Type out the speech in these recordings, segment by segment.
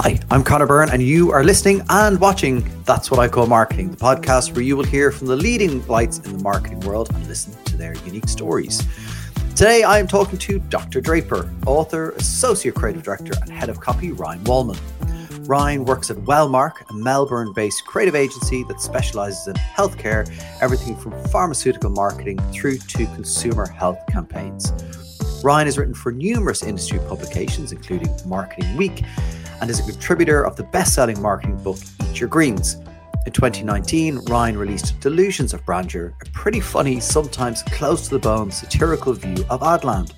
Hi, I'm Connor Byrne, and you are listening and watching That's What I Call Marketing, the podcast where you will hear from the leading lights in the marketing world and listen to their unique stories. Today, I am talking to Dr. Draper, author, associate creative director, and head of copy, Ryan Wallman. Ryan works at Wellmark, a Melbourne based creative agency that specializes in healthcare, everything from pharmaceutical marketing through to consumer health campaigns. Ryan has written for numerous industry publications, including Marketing Week, and is a contributor of the best selling marketing book, Eat Your Greens. In 2019, Ryan released Delusions of Brandeur, a pretty funny, sometimes close to the bone satirical view of Adland.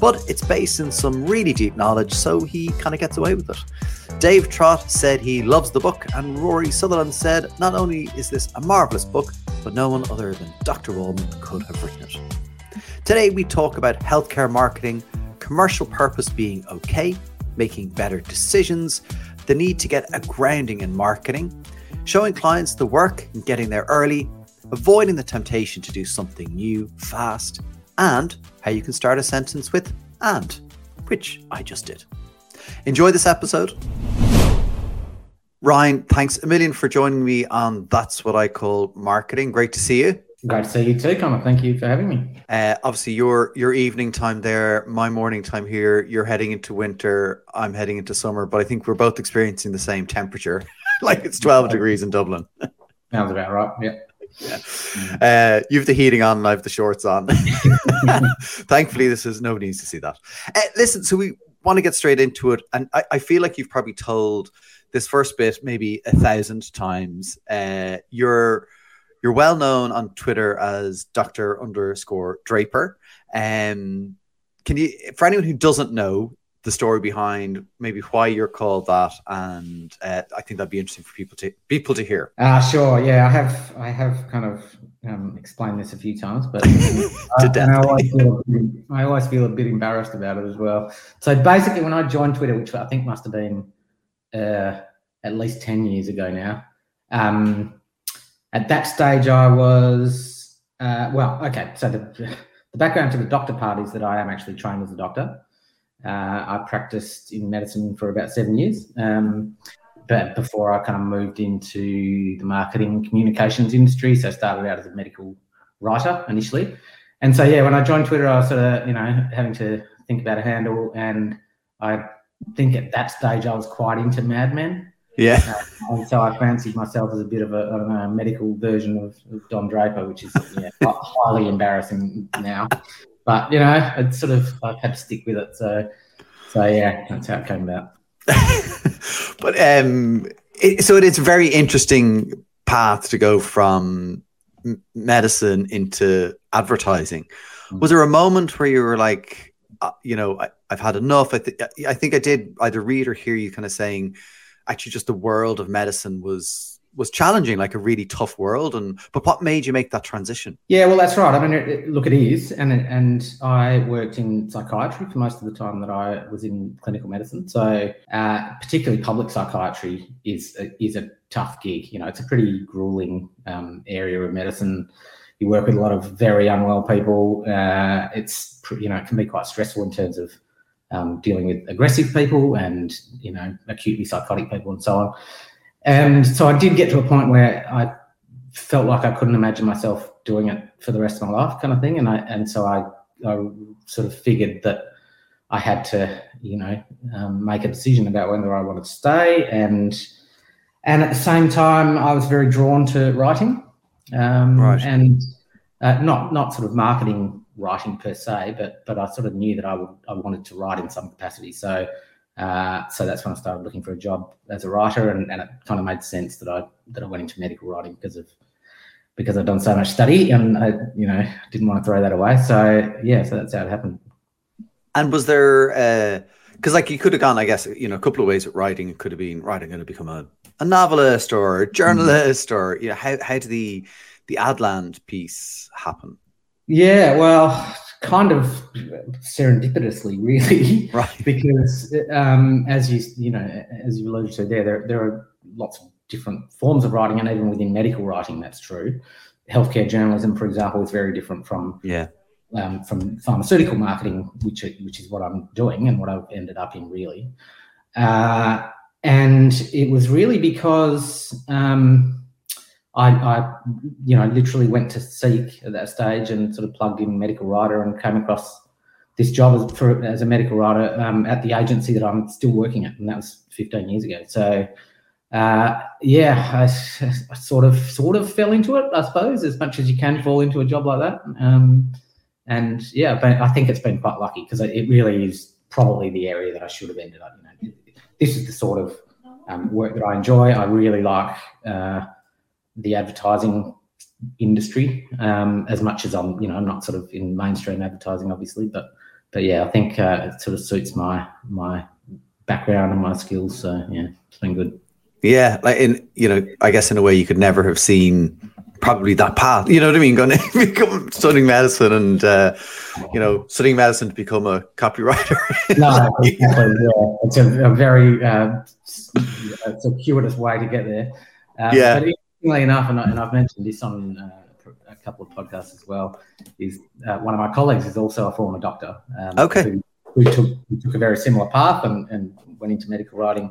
But it's based in some really deep knowledge, so he kind of gets away with it. Dave Trott said he loves the book, and Rory Sutherland said not only is this a marvellous book, but no one other than Dr. Wallman could have written it. Today, we talk about healthcare marketing, commercial purpose being okay, making better decisions, the need to get a grounding in marketing, showing clients the work and getting there early, avoiding the temptation to do something new fast, and how you can start a sentence with and, which I just did. Enjoy this episode. Ryan, thanks a million for joining me on That's What I Call Marketing. Great to see you. Great to see you too, Conor. Thank you for having me. Uh, obviously, your your evening time there, my morning time here. You're heading into winter. I'm heading into summer, but I think we're both experiencing the same temperature. like it's 12 degrees in Dublin. Sounds about right. Yeah. Yeah. Uh, you have the heating on and I have the shorts on. Thankfully, this is nobody needs to see that. Uh, listen, so we want to get straight into it. And I, I, feel like you've probably told this first bit maybe a thousand times. Uh, you're you're well known on Twitter as Dr. underscore Draper. Um, can you, for anyone who doesn't know the story behind maybe why you're called that, and uh, I think that'd be interesting for people to people to hear. Uh, sure. Yeah, I have I have kind of um, explained this a few times, but I, I, always bit, I always feel a bit embarrassed about it as well. So basically, when I joined Twitter, which I think must have been uh, at least ten years ago now. Um, at that stage, I was, uh, well, okay. So the, the background to the doctor part is that I am actually trained as a doctor. Uh, I practiced in medicine for about seven years. Um, but before I kind of moved into the marketing communications industry, so I started out as a medical writer initially. And so, yeah, when I joined Twitter, I was sort of, you know, having to think about a handle. And I think at that stage, I was quite into Mad Men. Yeah. Uh, and so I fancied myself as a bit of a, I don't know, a medical version of, of Don Draper, which is yeah, highly embarrassing now. But you know, it's sort of I've had to stick with it. So, so yeah, that's how it came about. but um, it, so it is a very interesting path to go from medicine into advertising. Mm. Was there a moment where you were like, uh, you know, I, have had enough? I, th- I think I did either read or hear you kind of saying actually just the world of medicine was was challenging, like a really tough world. And but what made you make that transition? Yeah, well, that's right. I mean, it, look, it is, and and I worked in psychiatry for most of the time that I was in clinical medicine. So, uh, particularly public psychiatry is a, is a tough gig. You know, it's a pretty grueling um, area of medicine. You work with a lot of very unwell people. Uh, it's you know it can be quite stressful in terms of um, dealing with aggressive people and you know acutely psychotic people and so on. And so I did get to a point where I felt like I couldn't imagine myself doing it for the rest of my life, kind of thing. And I and so I, I sort of figured that I had to you know um, make a decision about whether I wanted to stay and and at the same time I was very drawn to writing um, right. and uh, not not sort of marketing writing per se, but but I sort of knew that I would I wanted to write in some capacity. So uh, so that's when I started looking for a job as a writer, and, and it kind of made sense that I that I went into medical writing because of because I'd done so much study, and I you know didn't want to throw that away. So yeah, so that's how it happened. And was there because uh, like you could have gone, I guess you know a couple of ways at writing. It could have been writing going to become a, a novelist or a journalist, mm. or you know how how did the the Adland piece happen? Yeah, well, kind of serendipitously, really, right? because um, as you you know, as you alluded to there, there there are lots of different forms of writing, and even within medical writing, that's true. Healthcare journalism, for example, is very different from yeah um, from pharmaceutical marketing, which which is what I'm doing and what I've ended up in really. Uh, and it was really because um, I, I, you know, literally went to Seek at that stage and sort of plugged in medical writer and came across this job as, for, as a medical writer um, at the agency that I'm still working at, and that was 15 years ago. So, uh, yeah, I, I, sort of sort of fell into it, I suppose, as much as you can fall into a job like that. Um, and yeah, but I think it's been quite lucky because it really is probably the area that I should have ended up. You know, this is the sort of um, work that I enjoy. I really like uh, the advertising industry um, as much as I'm, you know, I'm not sort of in mainstream advertising, obviously, but but yeah, I think uh, it sort of suits my my background and my skills. So yeah, it's been good. Yeah, like in you know, I guess in a way you could never have seen probably that path. You know what I mean? Going to become studying medicine and uh, you know studying medicine to become a copywriter. no, exactly, yeah. it's a, a very uh, a circuitous way to get there. Um, yeah. But interestingly enough, and, I, and I've mentioned this on uh, a couple of podcasts as well, is uh, one of my colleagues is also a former doctor. Um, okay. Who, who, took who took a very similar path and, and went into medical writing,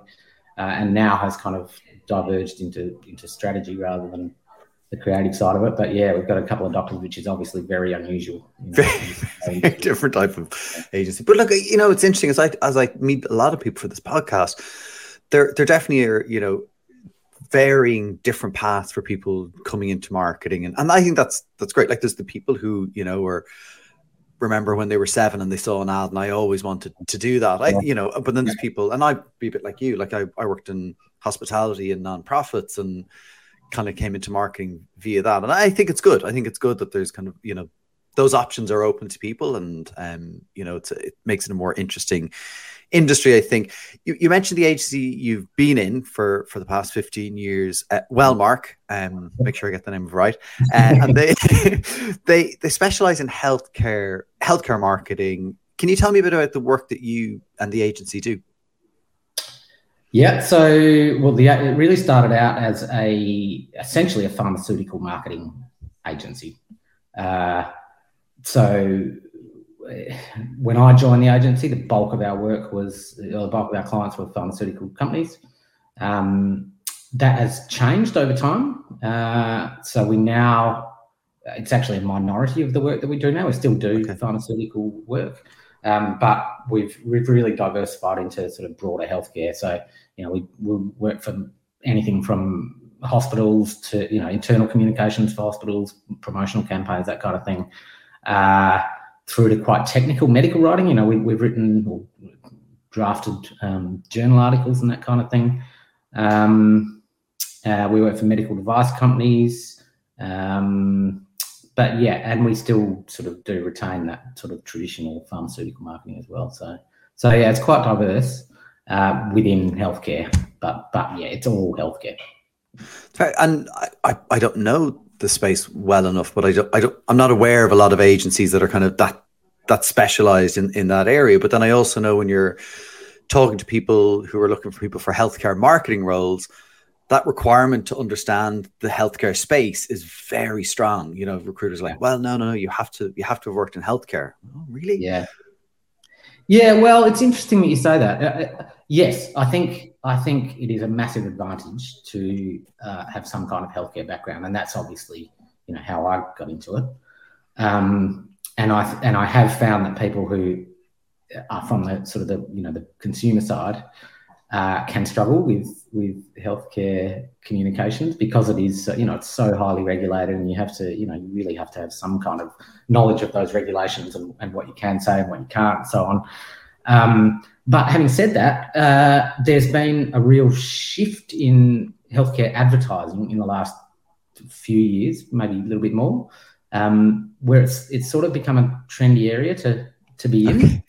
uh, and now has kind of diverged into into strategy rather than the creative side of it. But yeah, we've got a couple of doctors, which is obviously very unusual. You know, very, very different type of agency. But look, you know, it's interesting as I as I meet a lot of people for this podcast, there there definitely are definitely, you know varying different paths for people coming into marketing, and and I think that's that's great. Like there's the people who you know are remember when they were seven and they saw an ad and I always wanted to do that. I, you know, but then there's people and I'd be a bit like you, like I, I worked in hospitality and nonprofits and kind of came into marketing via that. And I think it's good. I think it's good that there's kind of, you know, those options are open to people and, um, you know, it makes it a more interesting industry. I think you, you mentioned the agency you've been in for, for the past 15 years, uh, Wellmark, um, make sure I get the name right. Uh, and they, they, they specialize in healthcare, healthcare marketing. Can you tell me a bit about the work that you and the agency do? Yeah, so well, the, it really started out as a essentially a pharmaceutical marketing agency. Uh, so when I joined the agency, the bulk of our work was or the bulk of our clients were pharmaceutical companies. Um, that has changed over time. Uh, so we now it's actually a minority of the work that we do now. We still do okay. pharmaceutical work, um, but we've we've really diversified into sort of broader healthcare. So you know, we we work for anything from hospitals to you know internal communications for hospitals, promotional campaigns, that kind of thing, uh, through to quite technical medical writing. You know, we, we've written or drafted um, journal articles and that kind of thing. Um, uh, we work for medical device companies. Um, but yeah, and we still sort of do retain that sort of traditional pharmaceutical marketing as well. So, so yeah, it's quite diverse uh, within healthcare, but but yeah, it's all healthcare. And I, I don't know the space well enough, but I don't, I don't, I'm not aware of a lot of agencies that are kind of that that specialized in, in that area. But then I also know when you're talking to people who are looking for people for healthcare marketing roles, that requirement to understand the healthcare space is very strong. You know, recruiters like, well, no, no, no, you have to you have to have worked in healthcare. Oh, really? Yeah. Yeah, well, it's interesting that you say that. Uh, uh, yes, I think I think it is a massive advantage to uh, have some kind of healthcare background, and that's obviously you know how I got into it. Um, and I and I have found that people who are from the sort of the you know the consumer side uh, can struggle with with healthcare communications because it is you know it's so highly regulated and you have to you know you really have to have some kind of knowledge of those regulations and, and what you can say and what you can't and so on um, but having said that uh, there's been a real shift in healthcare advertising in the last few years maybe a little bit more um, where it's it's sort of become a trendy area to to be in okay.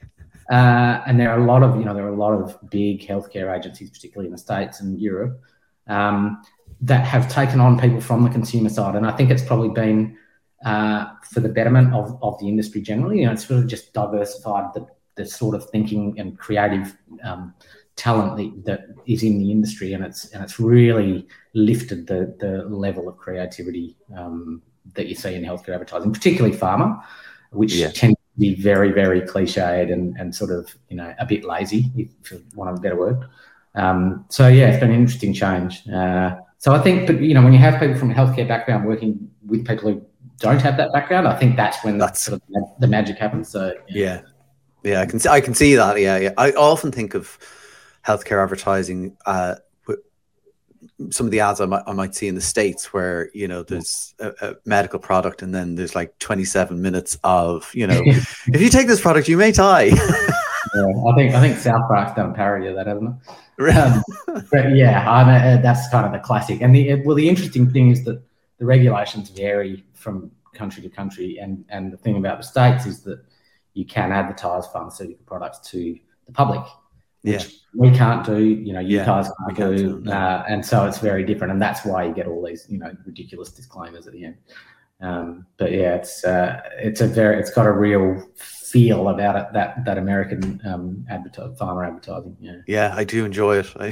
Uh, and there are a lot of, you know, there are a lot of big healthcare agencies, particularly in the States and Europe, um, that have taken on people from the consumer side. And I think it's probably been uh, for the betterment of, of the industry generally. You know, it's really just diversified the, the sort of thinking and creative um, talent that, that is in the industry, and it's and it's really lifted the the level of creativity um, that you see in healthcare advertising, particularly pharma, which yeah. tends to be very, very cliched and, and sort of, you know, a bit lazy, if for want a better word. Um, so yeah, it's been an interesting change. Uh, so I think, but you know, when you have people from a healthcare background working with people who don't have that background, I think that's when that's sort of the magic happens. So yeah. yeah, yeah, I can see, I can see that. Yeah, yeah. I often think of healthcare advertising. Uh, some of the ads I might, I might see in the states where you know there's a, a medical product and then there's like 27 minutes of you know if you take this product you may die yeah, I think I think South Park's done a parody of that, hasn't it? Um, but yeah, I mean, uh, that's kind of the classic. And the well, the interesting thing is that the regulations vary from country to country, and and the thing about the states is that you can advertise pharmaceutical products to the public, which yeah. we can't do. You know, you yeah, guys can't, can't do, do uh, and so it's very different, and that's why you get all these you know ridiculous disclaimers at the end. Um, but yeah, it's uh, it's a very it's got a real feel about it that that American um, pharma advertising. Yeah, yeah, I do enjoy it. I,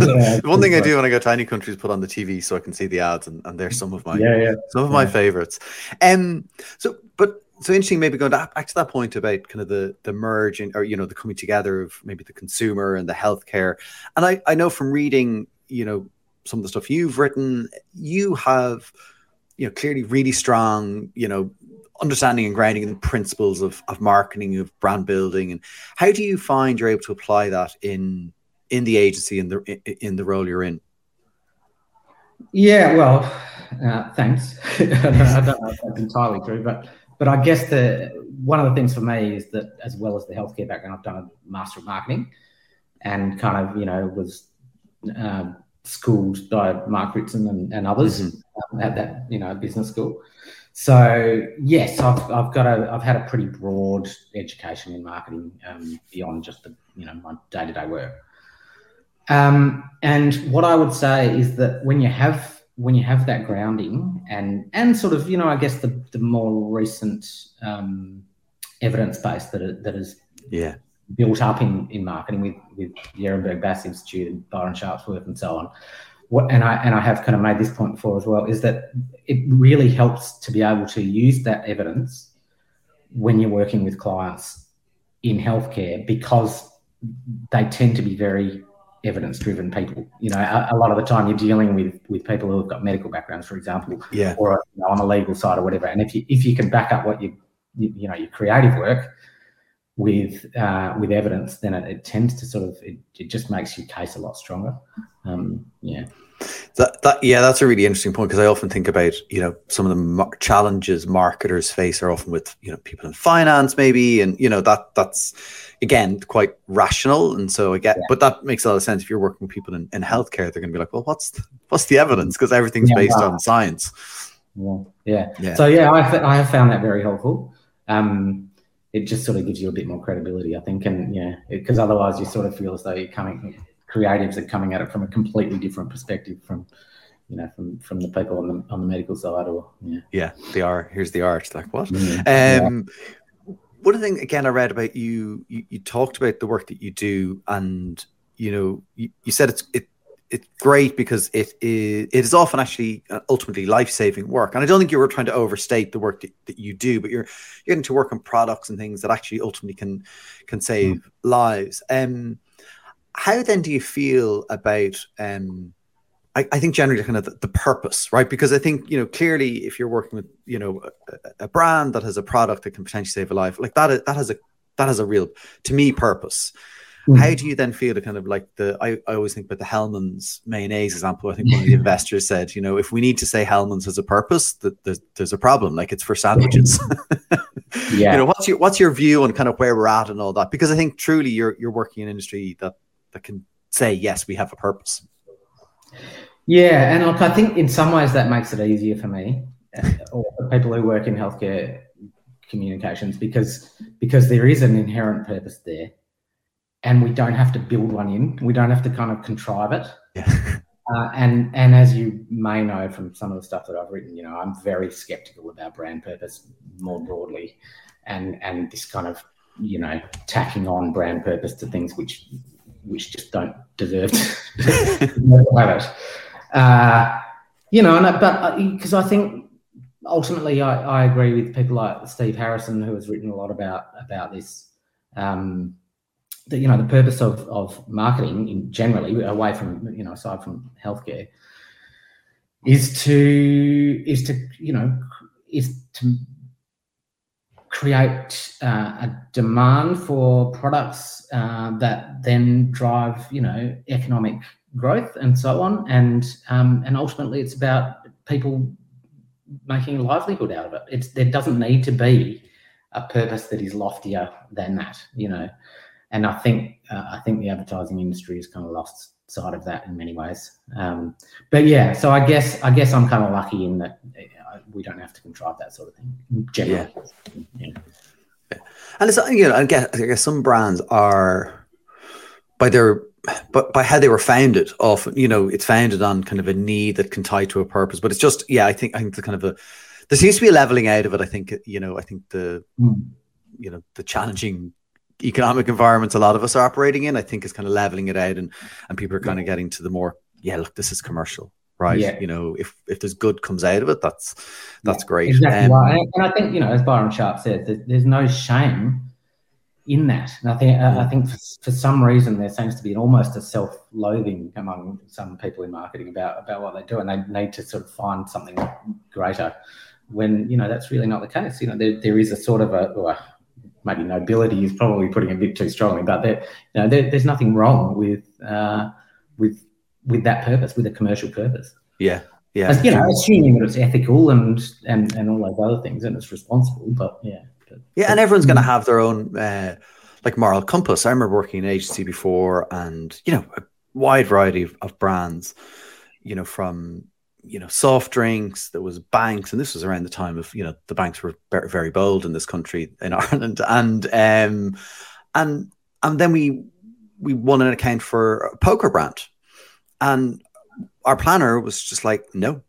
yeah, one thing I do when I go to any country is put on the TV so I can see the ads, and, and they're some of my yeah, yeah. some of yeah. my favorites. Um, so but so interesting. Maybe going back to that point about kind of the the merging or you know the coming together of maybe the consumer and the healthcare. And I I know from reading you know some of the stuff you've written, you have you know clearly really strong you know understanding and grounding in the principles of, of marketing of brand building and how do you find you're able to apply that in in the agency in the in the role you're in yeah well uh, thanks I don't know if that's entirely true but but i guess the one of the things for me is that as well as the healthcare background i've done a master of marketing and kind of you know was uh, schooled by mark ritson and, and others mm-hmm. um, at that you know business school so yes, I've, I've got a I've had a pretty broad education in marketing um, beyond just the you know my day to day work. Um, and what I would say is that when you have when you have that grounding and and sort of you know I guess the the more recent um, evidence base that that is yeah. built up in in marketing with with the Ehrenberg Bass Institute and Byron Sharp's work and so on. What, and I and I have kind of made this point before as well, is that it really helps to be able to use that evidence when you're working with clients in healthcare because they tend to be very evidence driven people. You know, a, a, lot of the time you're dealing with with people who have got medical backgrounds, for example, yeah, or you know, on the legal side or whatever. And if you if you can back up what you you, you know your creative work with uh, with evidence, then it, it, tends to sort of it, it just makes your case a lot stronger. Um, yeah. That, that yeah, that's a really interesting point because I often think about you know some of the challenges marketers face are often with you know people in finance maybe and you know that that's again quite rational and so I get yeah. but that makes a lot of sense if you're working with people in, in healthcare they're going to be like well what's the, what's the evidence because everything's yeah, based wow. on science. Yeah. yeah, yeah. So yeah, I I have found that very helpful. Um, it just sort of gives you a bit more credibility, I think, and yeah, because otherwise you sort of feel as though you're coming creatives are coming at it from a completely different perspective from you know from from the people on the on the medical side or yeah. Yeah the art here's the art like what? Mm, um yeah. one thing again i read about you, you you talked about the work that you do and you know you, you said it's it it's great because it is it is often actually uh, ultimately life-saving work. And i don't think you were trying to overstate the work that, that you do but you're you're getting to work on products and things that actually ultimately can can save mm. lives. Um how then do you feel about um I, I think generally kind of the, the, purpose, right? Because I think you know clearly if you're working with you know a, a, brand that has a product that can potentially save a life, like that that has a that has a real to me purpose. Mm. How do you then feel to kind of like the I, I always think about the Hellmann's mayonnaise example. I think one of the investors said, you know, if we need to say Hellmann's has a purpose, that there's, there's a problem. Like it's for sandwiches. yeah. you know, what's your what's your view on kind of where we're at and all that? Because I think truly you're you're working in an industry that that can say yes, we have a purpose. Yeah, and look, I think in some ways that makes it easier for me uh, or for people who work in healthcare communications because because there is an inherent purpose there, and we don't have to build one in. We don't have to kind of contrive it. Yeah. Uh, and and as you may know from some of the stuff that I've written, you know, I'm very skeptical about brand purpose more broadly, and and this kind of you know tacking on brand purpose to things which which just don't deserve to have it. Uh, you know, and, but because uh, I think ultimately I, I, agree with people like Steve Harrison, who has written a lot about about this. Um, the, you know the purpose of of marketing in generally away from you know aside from healthcare is to is to you know is to create uh, a demand for products uh, that then drive you know economic growth and so on. And um, and ultimately it's about people making a livelihood out of it. It's there doesn't need to be a purpose that is loftier than that you know. And I think uh, I think the advertising industry has kind of lost sight of that in many ways. Um, but yeah, so I guess I guess I'm kind of lucky in that we don't have to contrive that sort of thing. Generally. Yeah. yeah. And it's you know I guess, I guess some brands are by their but by how they were founded often you know it's founded on kind of a need that can tie to a purpose but it's just yeah i think i think the kind of a there seems to be a leveling out of it i think you know i think the mm. you know the challenging economic environments a lot of us are operating in, I think is kind of leveling it out and and people are kind of getting to the more, yeah, look, this is commercial, right? Yeah. You know, if if there's good comes out of it, that's that's yeah, great. Exactly um, right. And I think, you know, as Byron Sharp said, there's, there's no shame in that. And I think yeah. I think for, for, some reason there seems to be almost a self-loathing among some people in marketing about about what they do, and they need to sort of find something greater. When you know that's really not the case. You know, there, there is a sort of a, well, maybe nobility is probably putting a bit too strongly, but there, you know, there, there's nothing wrong with uh, with with that purpose, with a commercial purpose. Yeah, yeah. As, you know, assuming that it's ethical and and and all those other things, and it's responsible. But yeah, but, yeah, and everyone's going to have their own uh, like moral compass. I remember working in an agency before, and you know, a wide variety of, of brands. You know, from you know soft drinks there was banks and this was around the time of you know the banks were very, very bold in this country in ireland and um and and then we we won an account for a poker brand and our planner was just like no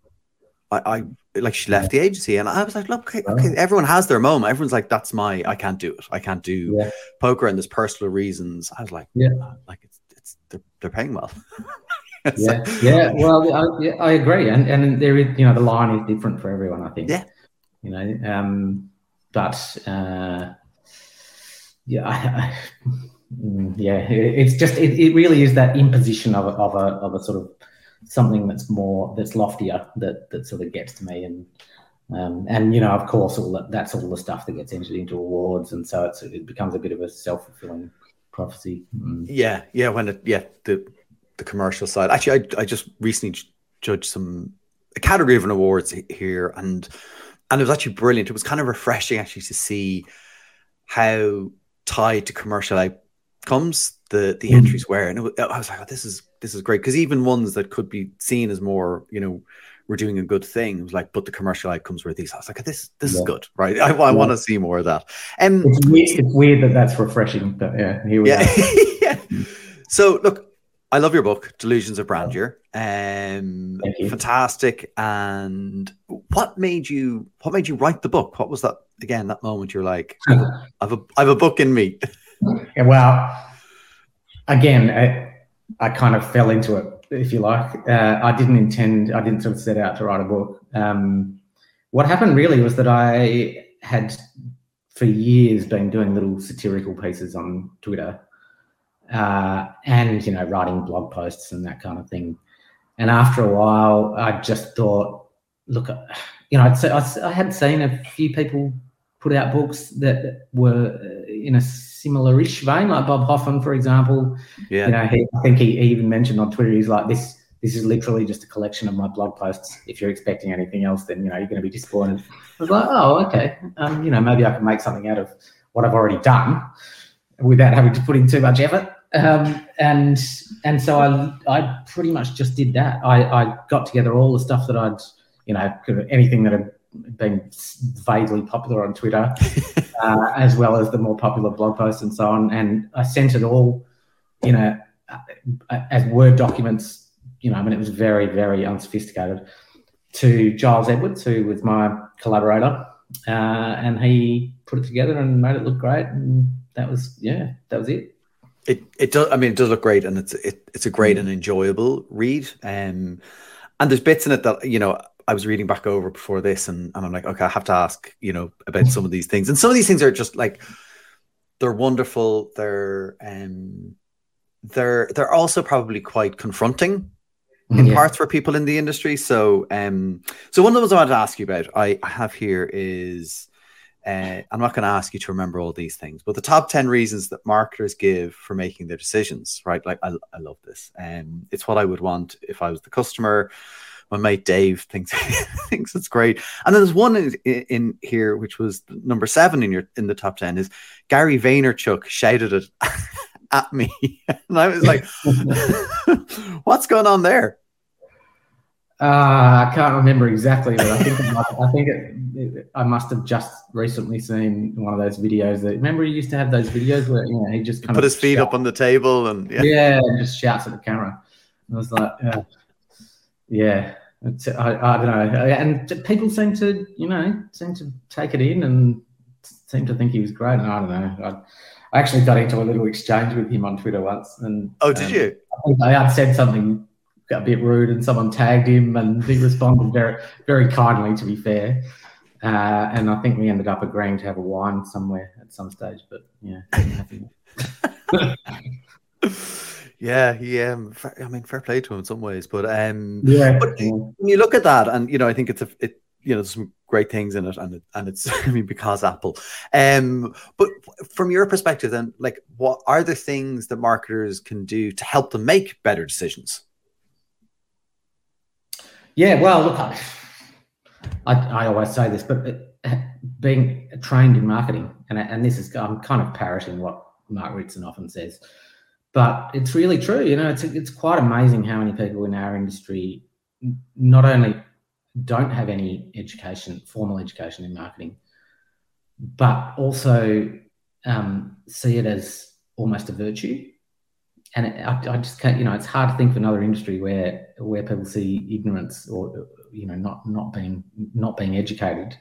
i i like she left the agency and i was like look okay, okay everyone has their moment everyone's like that's my i can't do it i can't do yeah. poker and there's personal reasons i was like yeah like it's it's they're, they're paying well yeah, yeah. Well, I, yeah, I agree, and and there is, you know, the line is different for everyone. I think. Yeah. You know, um, but uh, yeah, I, yeah, it's just it, it really is that imposition of a, of a of a sort of something that's more that's loftier that that sort of gets to me and. Um, and you know, of course, all that, that's all the stuff that gets entered into awards, and so it's, it becomes a bit of a self fulfilling prophecy. Mm. Yeah, yeah. When it, yeah, the the commercial side. Actually, I, I just recently judged some a category of an awards here, and and it was actually brilliant. It was kind of refreshing actually to see how tied to commercial outcomes the the mm. entries were, and was, I was like, oh, this is this is great because even ones that could be seen as more, you know, we're doing a good thing. It was like, but the commercial outcomes were these. I was like, this this yeah. is good, right? I, I yeah. want to see more of that. Um, it's, weird, it's weird that that's refreshing, but yeah, here we yeah. yeah. So look, I love your book, Delusions of Brandeur. Um, fantastic. And what made you? What made you write the book? What was that again? That moment you're like, I've a, I've a book in me. well, again, I, I kind of fell into it, if you like. Uh, I didn't intend. I didn't sort of set out to write a book. Um, what happened really was that I had, for years, been doing little satirical pieces on Twitter uh, and you know writing blog posts and that kind of thing. And after a while, I just thought, look, you know, I'd, I, I had seen a few people put out books that were in a similar-ish vein, like Bob Hoffman, for example. Yeah. You know, he, I think he, he even mentioned on Twitter, he's like, this this is literally just a collection of my blog posts. If you're expecting anything else, then you know you're going to be disappointed. I was like, oh, okay. Um, you know, maybe I can make something out of what I've already done without having to put in too much effort. Um, and and so I I pretty much just did that. I, I got together all the stuff that I'd you know anything that had been vaguely popular on Twitter, uh, as well as the more popular blog posts and so on, and I sent it all, you know, as Word documents. You know, I mean, it was very very unsophisticated. To Giles Edwards, who was my collaborator, uh, and he put it together and made it look great, and that was yeah, that was it. It it does. I mean, it does look great, and it's it, it's a great mm. and enjoyable read. Um, and there's bits in it that you know I was reading back over before this, and, and I'm like, okay, I have to ask, you know, about some of these things. And some of these things are just like they're wonderful. They're um, they're they're also probably quite confronting in yeah. parts for people in the industry. So, um, so one of the ones I wanted to ask you about, I, I have here is, uh, I'm not going to ask you to remember all these things, but the top ten reasons that marketers give for making their decisions. Right? Like, I, I love this, and um, it's what I would want if I was the customer. My mate Dave thinks thinks it's great, and then there's one in, in here which was number seven in your in the top ten is Gary Vaynerchuk shouted it at me. and I was like, what's going on there? Uh, I can't remember exactly, but I think must, I think it, it, I must have just recently seen one of those videos. That remember he used to have those videos where you know he just kind put of his feet shouts, up on the table and yeah, yeah and just shouts at the camera. And I was like, uh, yeah, I, I don't know. And people seem to you know seem to take it in and seem to think he was great. I don't know. I, I actually got into a little exchange with him on Twitter once, and oh, did um, you? I think I had said something a bit rude, and someone tagged him, and he responded very, very kindly. To be fair, uh, and I think we ended up agreeing to have a wine somewhere at some stage. But yeah. yeah, yeah. Um, I mean, fair play to him in some ways, but um, yeah. But when you look at that, and you know, I think it's a it you know some great things in it and it, and it's i mean because apple um but from your perspective then like what are the things that marketers can do to help them make better decisions yeah well look i i, I always say this but it, being trained in marketing and, and this is i'm kind of parroting what mark ritson often says but it's really true you know it's it's quite amazing how many people in our industry not only don't have any education, formal education in marketing, but also um, see it as almost a virtue. And it, I, I, just can't, you know, it's hard to think of another industry where where people see ignorance or you know not not being not being educated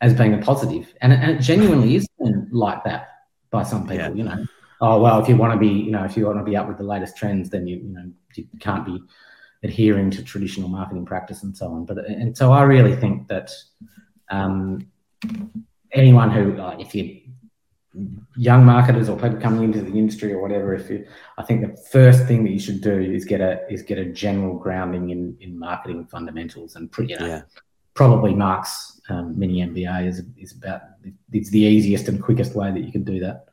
as being a positive, and it, and it genuinely is like that by some people. Yeah. You know, oh well, if you want to be, you know, if you want to be up with the latest trends, then you you know you can't be adhering to traditional marketing practice and so on. But and so I really think that um, anyone who, uh, if you young marketers or people coming into the industry or whatever, if you, I think the first thing that you should do is get a is get a general grounding in in marketing fundamentals and you know, yeah. probably Mark's um, mini MBA is is about it's the easiest and quickest way that you can do that.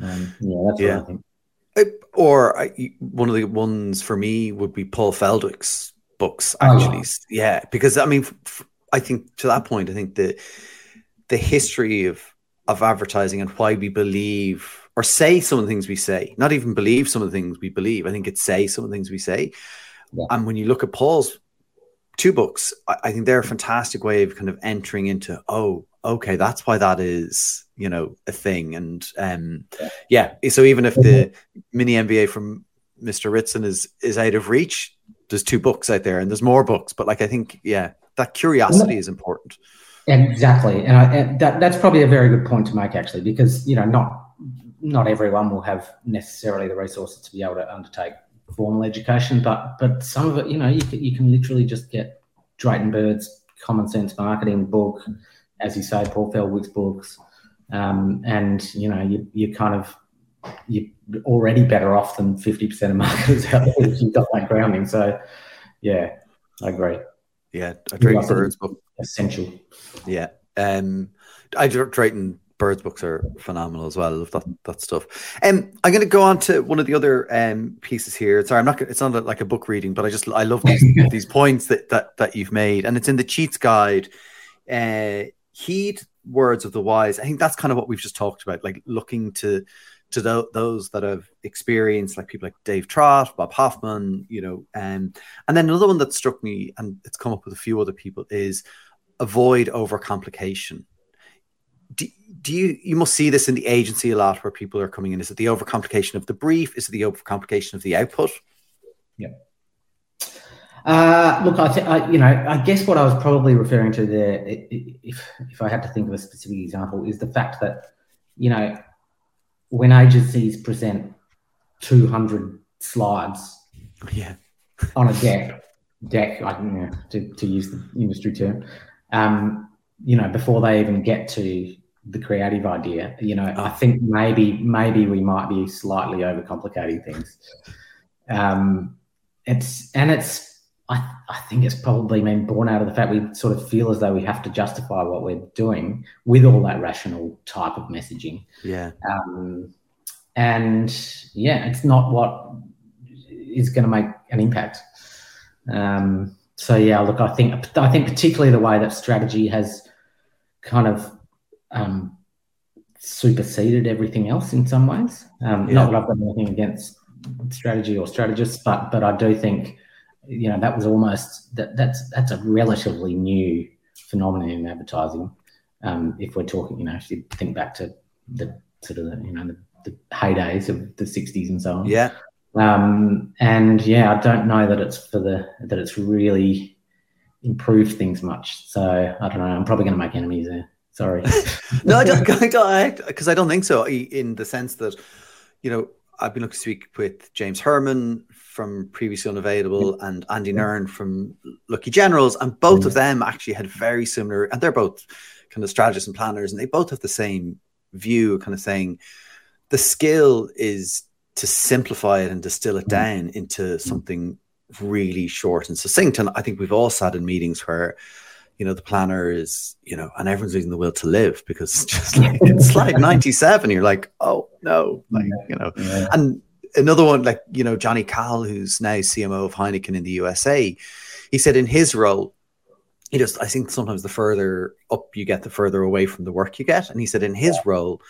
Um, yeah, that's yeah. what I think. Or I, one of the ones for me would be Paul Feldwick's books. Actually, oh, yeah. yeah, because I mean, f- I think to that point, I think the the history of of advertising and why we believe or say some of the things we say, not even believe some of the things we believe. I think it's say some of the things we say. Yeah. And when you look at Paul's two books, I, I think they're a fantastic way of kind of entering into, oh, okay, that's why that is, you know, a thing. And um, yeah, so even if the mini MBA from Mr. Ritson is is out of reach, there's two books out there, and there's more books. But like, I think, yeah, that curiosity is important. Exactly, and, I, and that that's probably a very good point to make, actually, because you know, not not everyone will have necessarily the resources to be able to undertake formal education, but but some of it, you know, you can, you can literally just get Drayton Bird's Common Sense Marketing book as you say, Paul Feldwick's books, um, and you know you you kind of you're already better off than fifty percent of marketers out there if you've got that grounding. So yeah, I agree. Yeah, I Drayton Bird's book essential. Yeah, um, I Drayton Bird's books are phenomenal as well. That that stuff. Um, I'm going to go on to one of the other um pieces here. Sorry, I'm not. It's not like a book reading, but I just I love these these points that that that you've made, and it's in the cheats guide. Uh, heed words of the wise. I think that's kind of what we've just talked about, like looking to to th- those that have experienced, like people like Dave Trott, Bob Hoffman, you know, um, and then another one that struck me, and it's come up with a few other people, is avoid overcomplication. Do, do you you must see this in the agency a lot where people are coming in? Is it the overcomplication of the brief? Is it the overcomplication of the output? Yeah. Uh, look, I think you know. I guess what I was probably referring to there, if if I had to think of a specific example, is the fact that you know when agencies present two hundred slides, yeah, on a deck, deck, I don't know to, to use the industry term, um, you know, before they even get to the creative idea. You know, I think maybe maybe we might be slightly overcomplicating things. Um, it's and it's I, I think it's probably been born out of the fact we sort of feel as though we have to justify what we're doing with all that rational type of messaging. Yeah. Um, and yeah, it's not what is going to make an impact. Um, so yeah, look, I think I think particularly the way that strategy has kind of um, superseded everything else in some ways. Um, yeah. Not that I've got anything against strategy or strategists, but but I do think you know that was almost that that's that's a relatively new phenomenon in advertising. Um, if we're talking, you know, if you think back to the sort of the, you know the, the heydays of the '60s and so on. Yeah. Um, and yeah, I don't know that it's for the that it's really improved things much. So I don't know. I'm probably going to make enemies there. Sorry. no, I don't. Because I, I, don't think so. In the sense that, you know, I've been looking to speak with James Herman from previously unavailable and Andy. Nairn from Lucky Generals, and both of them actually had very similar, and they're both kind of strategists and planners, and they both have the same view, kind of saying the skill is to simplify it and distill it mm-hmm. down into something really short and succinct. And I think we've all sat in meetings where you know, the planner is, you know, and everyone's using the will to live because it's just like it's like 97. You're like, oh no, like, you know. Yeah. And another one, like, you know, Johnny Cahill, who's now CMO of Heineken in the USA, he said in his role, he just I think sometimes the further up you get, the further away from the work you get. And he said in his yeah. role,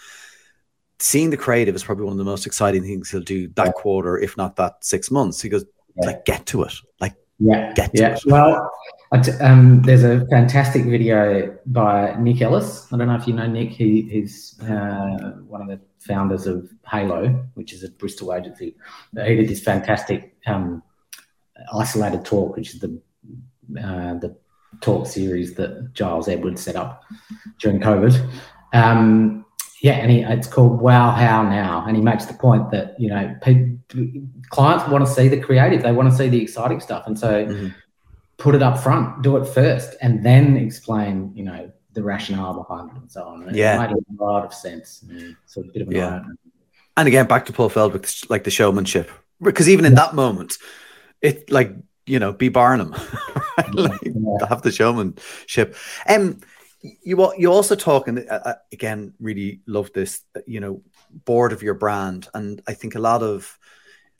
seeing the creative is probably one of the most exciting things he'll do that yeah. quarter, if not that six months. He goes, like, get to it. Like, yeah, get yeah. It. Well, um, there's a fantastic video by Nick Ellis. I don't know if you know Nick. He, he's uh, one of the founders of Halo, which is a Bristol agency. He did this fantastic um, isolated talk, which is the uh, the talk series that Giles Edwards set up during COVID. Um, yeah, and he, it's called Wow How Now, and he makes the point that you know people, clients want to see the creative, they want to see the exciting stuff, and so mm-hmm. Put it up front, do it first, and then explain you know the rationale behind it and so on. yeah, it made a lot of sense. So a bit of an yeah. And again, back to Paul Feldwick, like the showmanship, because even in yeah. that moment, it like you know be Barnum, right? like, yeah. have the showmanship. Um, you you also talk and uh, uh, again really love this uh, you know board of your brand and i think a lot of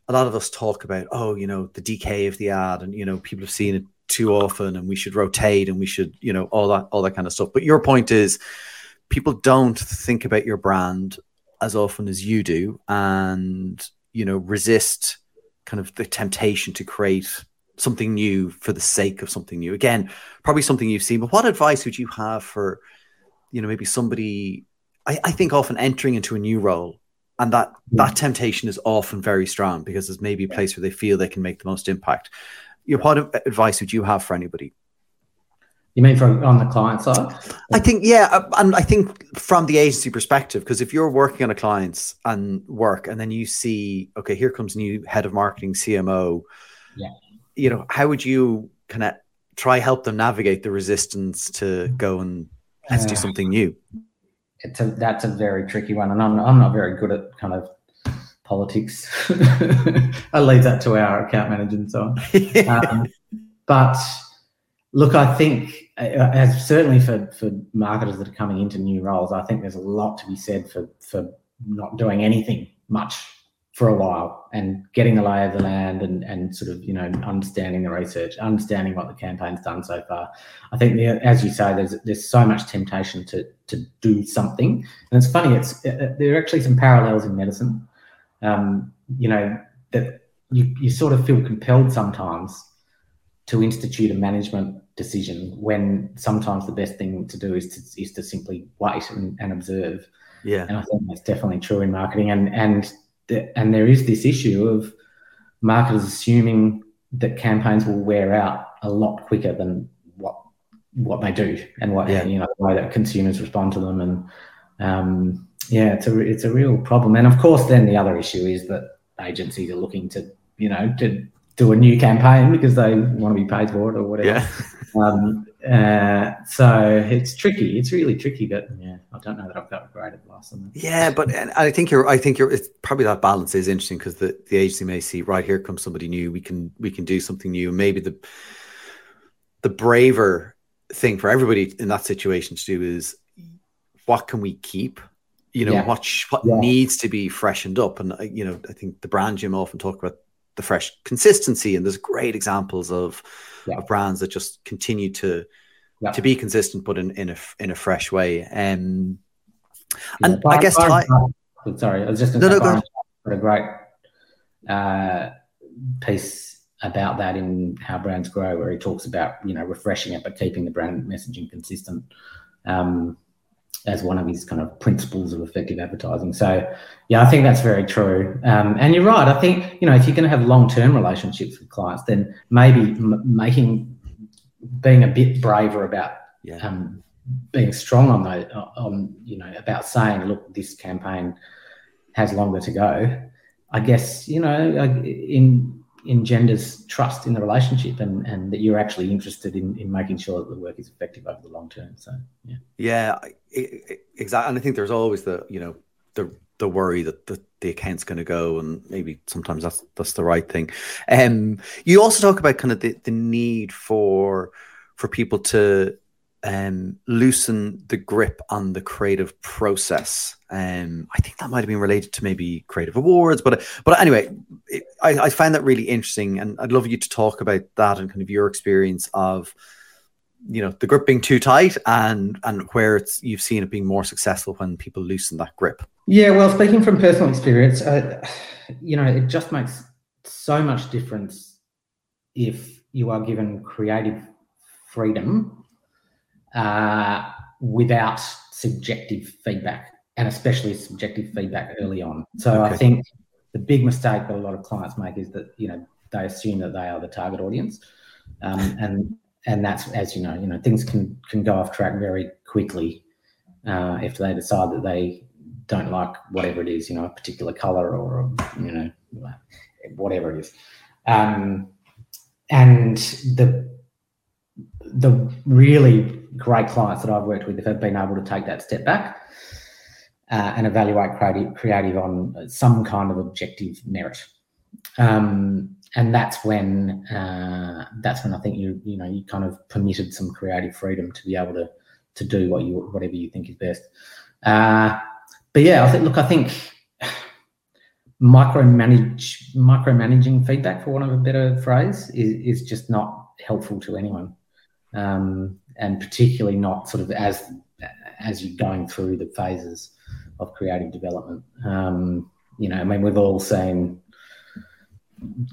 a lot of us talk about oh you know the decay of the ad and you know people have seen it too often and we should rotate and we should you know all that all that kind of stuff but your point is people don't think about your brand as often as you do and you know resist kind of the temptation to create something new for the sake of something new. Again, probably something you've seen, but what advice would you have for, you know, maybe somebody? I, I think often entering into a new role, and that mm. that temptation is often very strong because there's maybe a place where they feel they can make the most impact. You know, what advice would you have for anybody? You mean from on the client side? I think yeah, uh, and I think from the agency perspective, because if you're working on a client's and work, and then you see, okay, here comes new head of marketing, CMO, yeah you know, how would you kind of try help them navigate the resistance to go and let's uh, do something new? It's a, that's a very tricky one, and I'm I'm not very good at kind of politics. I leave that to our account manager and so on. um, but look, I think uh, as certainly for for marketers that are coming into new roles, I think there's a lot to be said for for not doing anything much for a while and getting the lay of the land and, and sort of you know understanding the research, understanding what the campaign's done so far. I think the, as you say, there's there's so much temptation to to do something, and it's funny. It's uh, uh, there are actually some parallels in medicine. Um, you know that you you sort of feel compelled sometimes to institute a management decision when sometimes the best thing to do is to is to simply wait and, and observe. Yeah, and I think that's definitely true in marketing, and and and there is this issue of marketers assuming that campaigns will wear out a lot quicker than what what they do and what yeah. you know the way that consumers respond to them and um, yeah it's a it's a real problem and of course then the other issue is that agencies are looking to you know to do a new campaign because they want to be paid for it or whatever. Yeah. Um, uh, so it's tricky. It's really tricky, but yeah, I don't know that I've got great advice on that. Yeah, but and I think you're. I think you're. It's probably that balance is interesting because the the agency may see right here comes somebody new. We can we can do something new. Maybe the the braver thing for everybody in that situation to do is what can we keep you know yeah. what what yeah. needs to be freshened up. And uh, you know i think the brand gym often talk about the fresh consistency and there's great examples of, yeah. of brands that just continue to to be consistent but in, in a in a fresh way. Um, and i guess Ty- sorry i was just going to no, no, a great uh, piece about that in how brands grow where he talks about you know refreshing it but keeping the brand messaging consistent. Um, as one of his kind of principles of effective advertising. So, yeah, I think that's very true. Um, and you're right. I think you know if you're going to have long-term relationships with clients, then maybe m- making being a bit braver about yeah. um, being strong on those, on you know about saying, look, this campaign has longer to go. I guess you know in engenders trust in the relationship and, and that you're actually interested in, in making sure that the work is effective over the long term. So, yeah. Yeah, exactly. And I think there's always the, you know, the, the worry that the, the account's going to go and maybe sometimes that's, that's the right thing. Um, you also talk about kind of the, the need for, for people to um, loosen the grip on the creative process. Um, I think that might have been related to maybe creative awards, but but anyway, it, I, I find that really interesting, and I'd love you to talk about that and kind of your experience of you know the grip being too tight and and where it's you've seen it being more successful when people loosen that grip. Yeah, well, speaking from personal experience, uh, you know, it just makes so much difference if you are given creative freedom uh, without subjective feedback, and especially subjective feedback early on. So okay. I think the big mistake that a lot of clients make is that you know they assume that they are the target audience, um, and and that's as you know, you know things can can go off track very quickly uh, if they decide that they don't like whatever it is, you know, a particular color or you know whatever it is. Um, and the the really great clients that I've worked with have been able to take that step back uh, and evaluate creative, creative on some kind of objective merit. Um, and that's when uh, that's when I think you you know you kind of permitted some creative freedom to be able to to do what you whatever you think is best. Uh, but yeah, I think look, I think micromanage micromanaging feedback, for want of a better phrase, is, is just not helpful to anyone um, and particularly not sort of as as you're going through the phases of creative development. Um, you know, I mean, we've all seen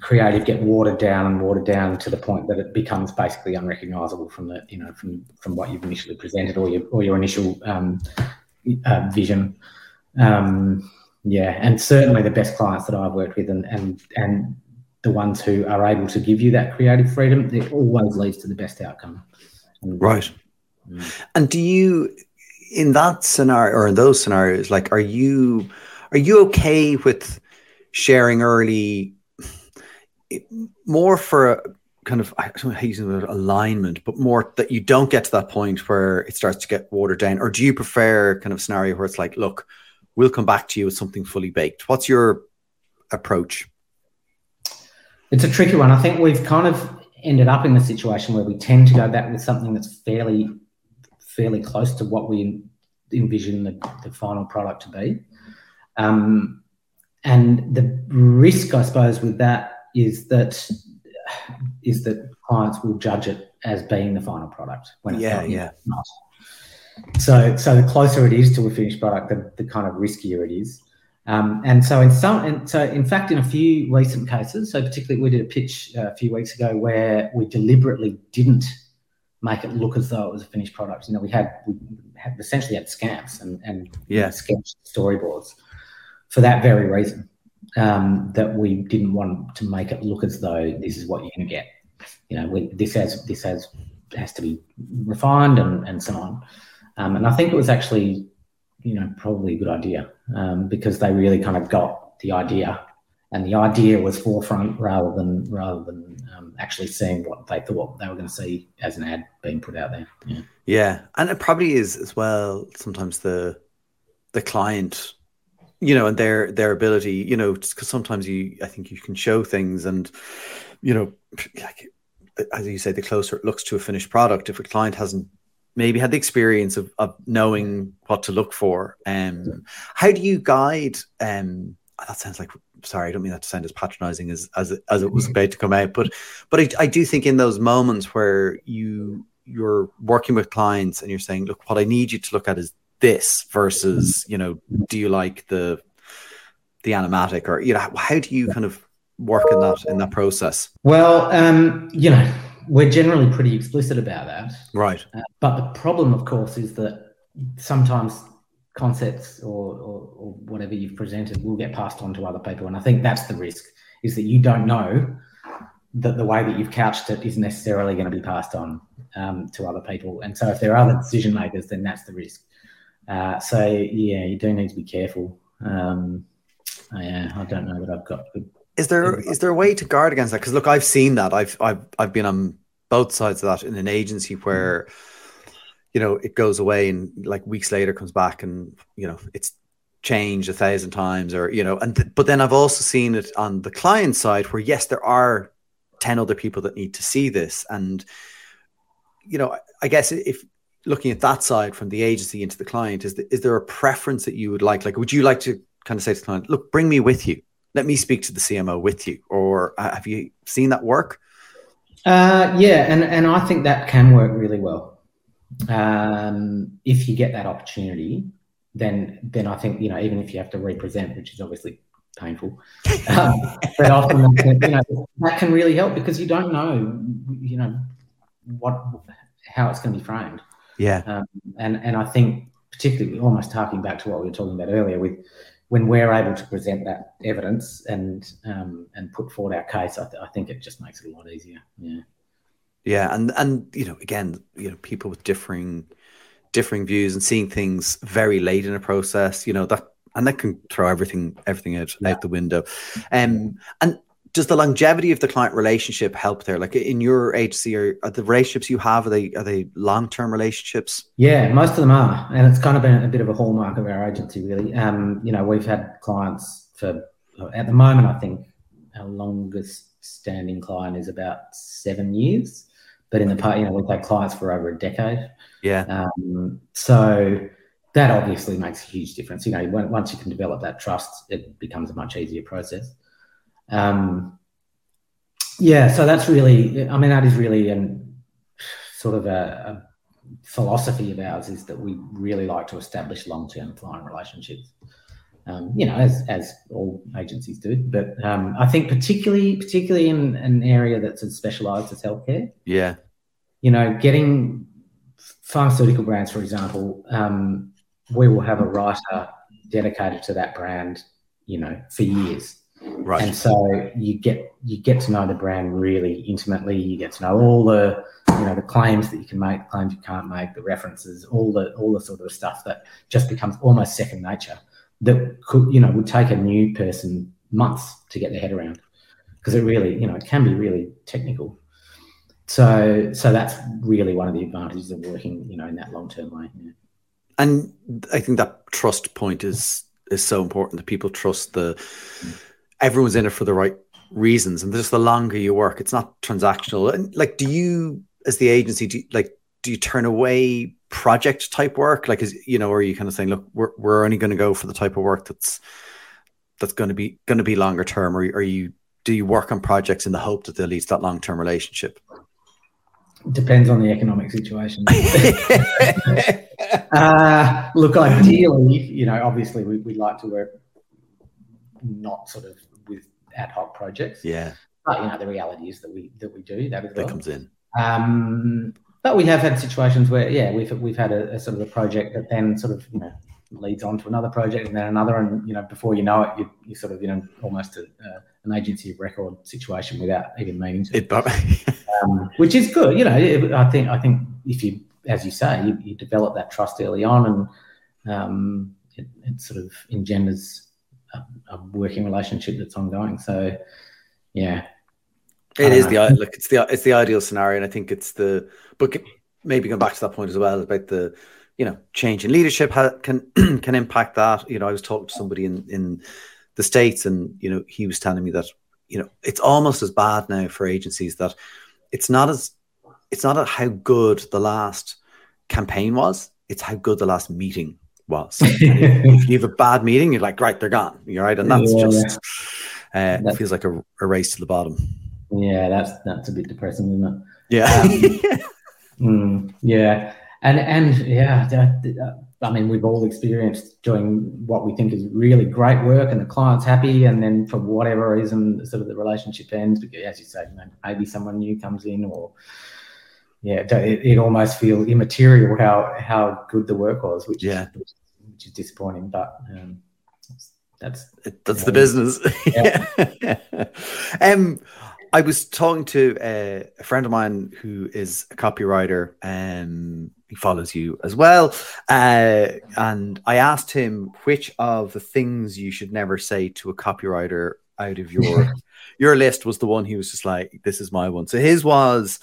creative get watered down and watered down to the point that it becomes basically unrecognizable from the you know from from what you've initially presented or your or your initial um, uh, vision. Um, yeah, and certainly the best clients that I've worked with and and and the ones who are able to give you that creative freedom, it always leads to the best outcome. Right. Mm. And do you, in that scenario or in those scenarios, like, are you, are you okay with sharing early more for a kind of I don't know how using the alignment, but more that you don't get to that point where it starts to get watered down, or do you prefer kind of scenario where it's like, look, we'll come back to you with something fully baked? What's your approach? It's a tricky one. I think we've kind of ended up in the situation where we tend to go back with something that's fairly fairly close to what we envision the, the final product to be. Um, and the risk, I suppose, with that is that is that clients will judge it as being the final product when it's yeah, not, yeah. not. So, so the closer it is to a finished product, the, the kind of riskier it is. Um, and so in some, and so in fact, in a few recent cases, so particularly we did a pitch uh, a few weeks ago where we deliberately didn't make it look as though it was a finished product. You know, we had we had essentially had scamps and and yeah. sketch storyboards for that very reason. Um, that we didn't want to make it look as though this is what you're going to get. You know, we, this has this has has to be refined and and so on. Um, and I think it was actually you know, probably a good idea um, because they really kind of got the idea, and the idea was forefront rather than rather than um, actually seeing what they thought they were going to see as an ad being put out there. Yeah. Yeah, and it probably is as well. Sometimes the the client, you know, and their their ability, you know, because sometimes you, I think you can show things, and you know, like as you say, the closer it looks to a finished product, if a client hasn't maybe had the experience of, of knowing what to look for, um, how do you guide? Um, that sounds like sorry, I don't mean that to sound as patronizing as as it, as it was about to come out, but but I, I do think in those moments where you you're working with clients and you're saying, look, what I need you to look at is this versus, you know, do you like the the animatic or you know how do you kind of work in that in that process? Well, um, you know, we're generally pretty explicit about that. Right. Uh, but the problem, of course, is that sometimes concepts or, or, or, whatever you've presented will get passed on to other people. And I think that's the risk is that you don't know that the way that you've couched it is necessarily going to be passed on um, to other people. And so if there are other decision makers, then that's the risk. Uh, so yeah, you do need to be careful. Um, yeah, I don't know that I've got. Good, is there is there a way to guard against that? Because look, I've seen that. I've I've I've been on both sides of that in an agency where. Mm-hmm you know, it goes away and like weeks later comes back and, you know, it's changed a thousand times or, you know, and, th- but then I've also seen it on the client side where, yes, there are 10 other people that need to see this. And, you know, I guess if looking at that side from the agency into the client, is, the, is there a preference that you would like? Like, would you like to kind of say to the client, look, bring me with you? Let me speak to the CMO with you. Or uh, have you seen that work? Uh, yeah, and, and I think that can work really well um, if you get that opportunity, then then I think you know even if you have to represent, which is obviously painful, um, but often you know that can really help because you don't know you know what how it's going to be framed. Yeah, um, and and I think particularly almost harking back to what we were talking about earlier with when we're able to present that evidence and um, and put forward our case, I, th- I think it just makes it a lot easier. Yeah. Yeah, and and you know, again, you know, people with differing differing views and seeing things very late in a process, you know, that and that can throw everything everything out, yeah. out the window. Um, and does the longevity of the client relationship help there? Like in your agency, are, are the relationships you have are they are they long term relationships? Yeah, most of them are, and it's kind of been a bit of a hallmark of our agency, really. Um, you know, we've had clients for at the moment, I think our longest standing client is about seven years. But in the past, you know, we've had clients for over a decade. Yeah. Um, so that obviously makes a huge difference. You know, once you can develop that trust, it becomes a much easier process. Um, yeah, so that's really, I mean, that is really an sort of a, a philosophy of ours is that we really like to establish long-term client relationships. Um, you know, as as all agencies do. But um, I think particularly particularly in an area that's as specialised as healthcare. Yeah. You know, getting pharmaceutical brands, for example, um, we will have a writer dedicated to that brand. You know, for years. Right. And so you get you get to know the brand really intimately. You get to know all the you know the claims that you can make, the claims you can't make, the references, all the all the sort of stuff that just becomes almost second nature that could you know would take a new person months to get their head around because it really you know it can be really technical so so that's really one of the advantages of working you know in that long term way yeah. and i think that trust point is is so important that people trust the mm. Everyone's in it for the right reasons and just the longer you work it's not transactional and like do you as the agency do you, like do you turn away project type work? Like, is you know, are you kind of saying, look, we're we're only going to go for the type of work that's that's going to be going to be longer term, or are you do you work on projects in the hope that they'll lead to that long term relationship? Depends on the economic situation. uh, look, ideally, you know, obviously we, we like to work not sort of with ad hoc projects. Yeah. But you know, the reality is that we that we do that as well. That comes in. Um, but we have had situations where, yeah, we've we've had a, a, sort of a project that then sort of you know leads on to another project and then another, and you know before you know it, you you sort of you know almost a, uh, an agency of record situation without even meaning to. It, um, which is good, you know. I think I think if you, as you say, you, you develop that trust early on, and um, it, it, sort of engenders a, a working relationship that's ongoing. So, yeah, It is the look. It's the it's the ideal scenario, and I think it's the. But maybe going back to that point as well about the, you know, change in leadership can can impact that. You know, I was talking to somebody in in the states, and you know, he was telling me that you know it's almost as bad now for agencies that it's not as it's not how good the last campaign was; it's how good the last meeting was. if you have a bad meeting, you're like, right, they're gone. You're right, and that's yeah, just uh, that feels like a, a race to the bottom. Yeah, that's that's a bit depressing, isn't it? Yeah. Um, mm, yeah. And and yeah, that, I mean, we've all experienced doing what we think is really great work, and the client's happy, and then for whatever reason, sort of the relationship ends. Because, as you say, you know, maybe someone new comes in, or yeah, it, it almost feels immaterial how how good the work was, which yeah, which, which is disappointing. But um, that's that's the business. Yeah. um, I was talking to a, a, friend of mine who is a copywriter, and um, he follows you as well. Uh, and I asked him which of the things you should never say to a copywriter out of your your list was the one he was just like, "This is my one." So his was.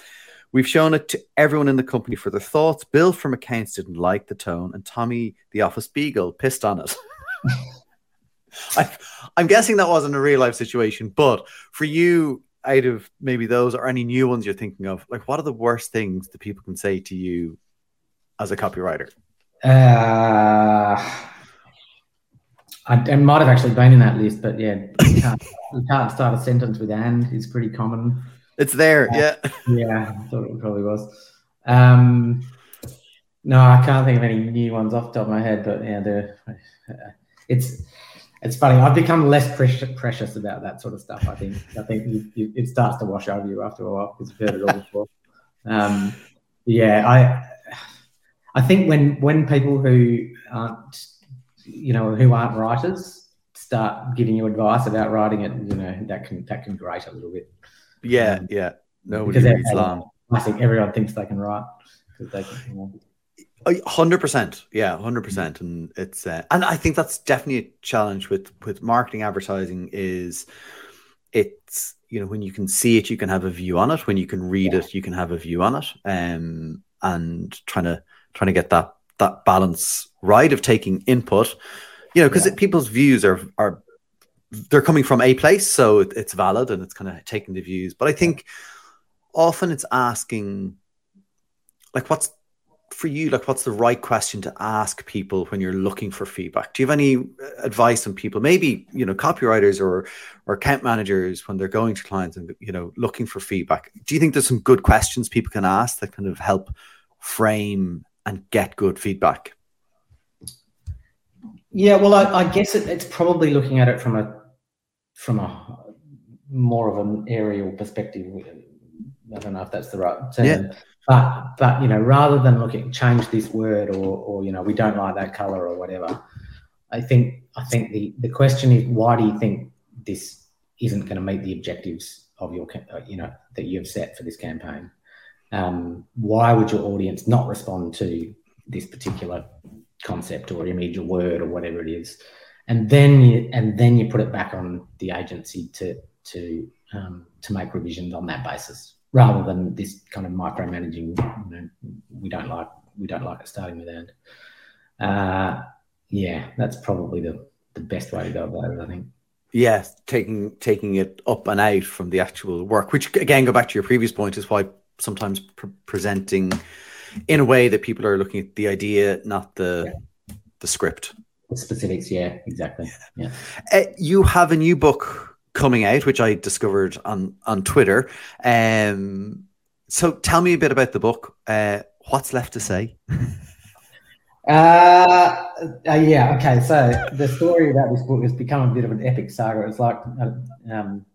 We've shown it to everyone in the company for their thoughts. Bill from accounts didn't like the tone, and Tommy, the office beagle, pissed on it. I, am guessing that wasn't a real life situation, but for you, out of maybe those or any new ones you're thinking of, like what are the worst things that people can say to you as a copywriter? Uh, I, I might have actually been in that list, but yeah, you can't, you can't start a sentence with "and" is pretty common. It's there, uh, yeah. Yeah, I thought it probably was. Um, no, I can't think of any new ones off the top of my head, but yeah, the it's it's funny. I've become less precious, precious about that sort of stuff. I think. I think you, you, it starts to wash over you after a while because you've heard it all before. Um, yeah, I I think when when people who aren't you know who aren't writers start giving you advice about writing it, you know that can that can grate a little bit. Yeah, um, yeah. Nobody reads long. I think everyone thinks they can write because they can. You know, Hundred percent, yeah, hundred percent, and it's uh, and I think that's definitely a challenge with with marketing advertising is it's you know when you can see it, you can have a view on it. When you can read yeah. it, you can have a view on it. Um, and trying to trying to get that that balance right of taking input, you know, because yeah. people's views are are they're coming from a place, so it, it's valid and it's kind of taking the views. But I think often it's asking like what's for you, like what's the right question to ask people when you're looking for feedback? Do you have any uh, advice on people, maybe you know, copywriters or or account managers when they're going to clients and you know looking for feedback? Do you think there's some good questions people can ask that kind of help frame and get good feedback? Yeah, well, I, I guess it, it's probably looking at it from a from a more of an aerial perspective. I don't know if that's the right term. Yeah but but you know, rather than looking change this word or or you know we don't like that color or whatever, I think I think the the question is why do you think this isn't going to meet the objectives of your uh, you know that you've set for this campaign? Um, why would your audience not respond to this particular concept or image or word or whatever it is? And then you and then you put it back on the agency to to um, to make revisions on that basis rather than this kind of micromanaging. You know, we don't like we don't like it starting with and. Uh, yeah, that's probably the the best way to go about it. I think. Yeah, taking taking it up and out from the actual work, which again, go back to your previous point, is why sometimes pre- presenting in a way that people are looking at the idea, not the yeah. the script. The specifics, yeah, exactly. Yeah. Uh, you have a new book coming out, which I discovered on on Twitter. Um, so tell me a bit about the book. Uh, what's left to say? uh, uh, yeah. Okay. So the story about this book has become a bit of an epic saga. It's like um,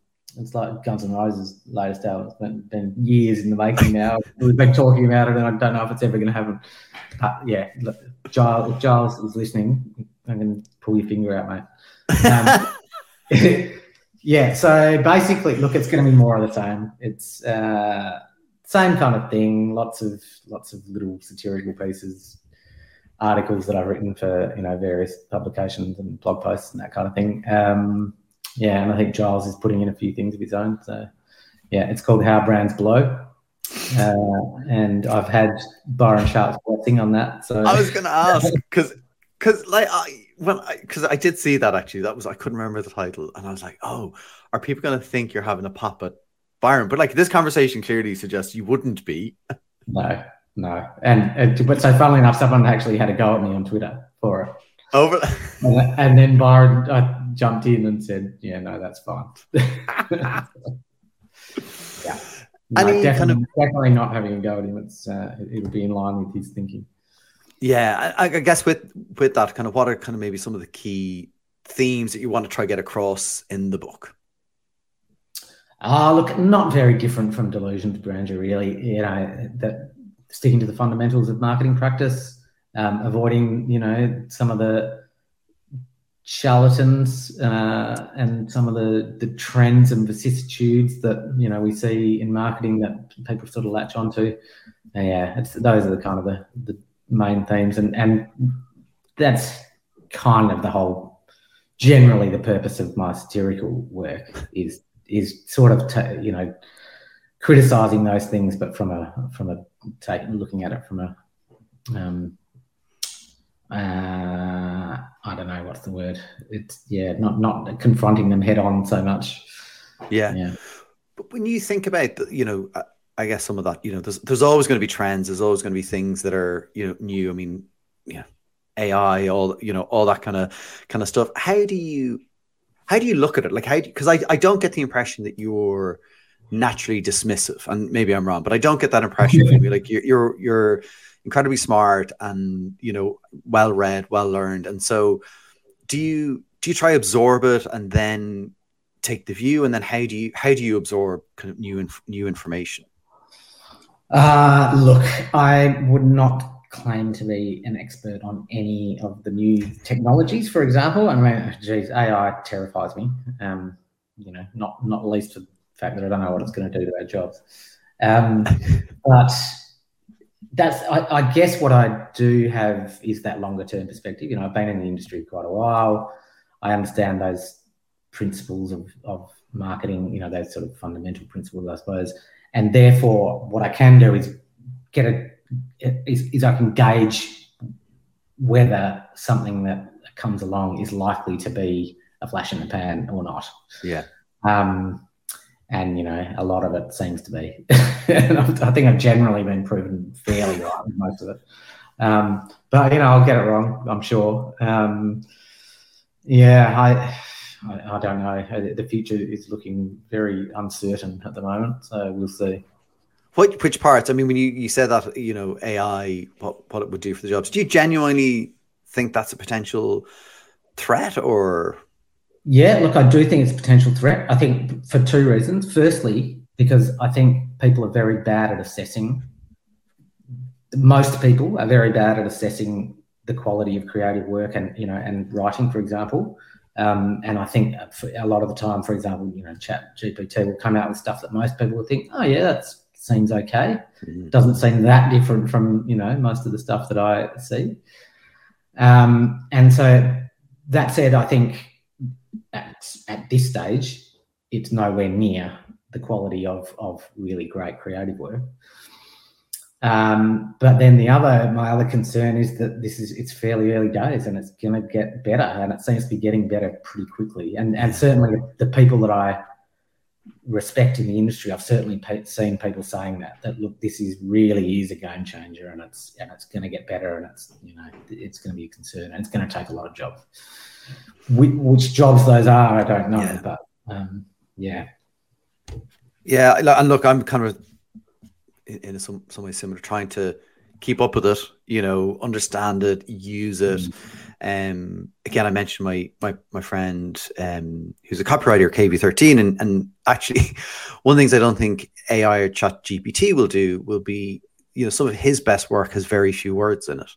it's like Guns N' Roses' latest album. It's been, been years in the making now. We've been talking about it, and I don't know if it's ever going to happen. But yeah, look, Giles, if Giles is listening, I'm going to pull your finger out, mate. Um, yeah, so basically, look, it's going to be more of the same. It's uh, same kind of thing. Lots of lots of little satirical pieces, articles that I've written for you know various publications and blog posts and that kind of thing. Um, yeah, and I think Giles is putting in a few things of his own. So yeah, it's called How Brands Blow. Uh, and I've had Byron Sharp's blessing on that. So I was going to ask because because like I when because I, I, did see that actually that was I couldn't remember the title and I was like oh are people going to think you're having a pop at Byron but like this conversation clearly suggests you wouldn't be no no and but so funnily enough someone actually had a go at me on Twitter for it over and, and then Byron I jumped in and said yeah no that's fine yeah no, definitely, kind of, definitely not having a go at him. It's uh, it, will be in line with his thinking. Yeah, I, I, guess with with that kind of what are kind of maybe some of the key themes that you want to try get across in the book. Ah, uh, look, not very different from Delusions of Brandeur, really. You know, that sticking to the fundamentals of marketing practice, um, avoiding, you know, some of the charlatans uh, and some of the, the trends and vicissitudes that you know we see in marketing that people sort of latch onto. And yeah, those are the kind of the, the main themes, and and that's kind of the whole. Generally, the purpose of my satirical work is is sort of you know criticizing those things, but from a from a take looking at it from a um, uh, I don't know what's the word. It's yeah, not not confronting them head on so much. Yeah, yeah. But when you think about the, you know, I guess some of that, you know, there's there's always going to be trends. There's always going to be things that are you know new. I mean, yeah, AI, all you know, all that kind of kind of stuff. How do you how do you look at it? Like how because I I don't get the impression that you're naturally dismissive, and maybe I'm wrong, but I don't get that impression from you. Like you're you're you're incredibly smart and you know well read, well learned, and so do you do you try absorb it and then take the view, and then how do you how do you absorb kind of new inf- new information? Uh, look, I would not claim to be an expert on any of the new technologies. For example, I mean, geez, AI terrifies me. Um, you know, not not least the fact that I don't know what it's going to do to our jobs. Um, but that's I, I, guess what I do have is that longer term perspective. You know, I've been in the industry quite a while. I understand those principles of, of marketing, you know, those sort of fundamental principles, I suppose. And therefore what I can do is get a is, is I can gauge whether something that comes along is likely to be a flash in the pan or not. Yeah. Um, and you know a lot of it seems to be. and I think I've generally been proven fairly right with most of it. Um, but you know, I'll get it wrong. I'm sure. Um, yeah, I, I, I don't know. The future is looking very uncertain at the moment, so we'll see. What which parts? I mean, when you, you said that you know AI, what what it would do for the jobs, do you genuinely think that's a potential threat, or yeah, look, I do think it's a potential threat. I think for two reasons. Firstly, because I think people are very bad at assessing. Most people are very bad at assessing the quality of creative work and you know and writing, for example. Um, and I think a lot of the time, for example, you know, Chat GPT will come out with stuff that most people will think, oh yeah, that seems okay. Mm-hmm. Doesn't seem that different from you know most of the stuff that I see. Um, and so that said, I think at, at this stage, it's nowhere near the quality of, of really great creative work. Um, but then the other, my other concern is that this is it's fairly early days and it's going to get better, and it seems to be getting better pretty quickly. And and certainly the people that I respect in the industry, I've certainly pe- seen people saying that that look, this is really is a game changer, and it's and it's going to get better, and it's you know it's going to be a concern, and it's going to take a lot of jobs which jobs those are, I don't know, yeah. but um, yeah, yeah. And look, I'm kind of in some some way similar, trying to keep up with it. You know, understand it, use it. Mm. Um, again, I mentioned my my my friend um, who's a copywriter, KV13, and and actually, one of the things I don't think AI or Chat GPT will do will be, you know, some of his best work has very few words in it.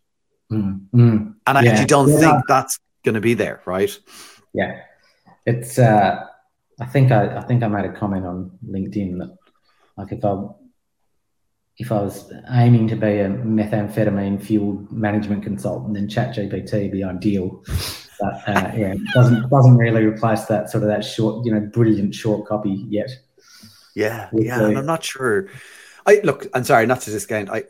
Mm, mm, and I yeah. actually don't yeah. think that's going to be there, right? Yeah, it's. Uh, I think I, I think I made a comment on LinkedIn that like if I if I was aiming to be a methamphetamine fueled management consultant, then ChatGPT would be ideal. But uh, yeah, doesn't doesn't really replace that sort of that short, you know, brilliant short copy yet. Yeah, yeah, and I'm not sure. I look. I'm sorry, not to discount. I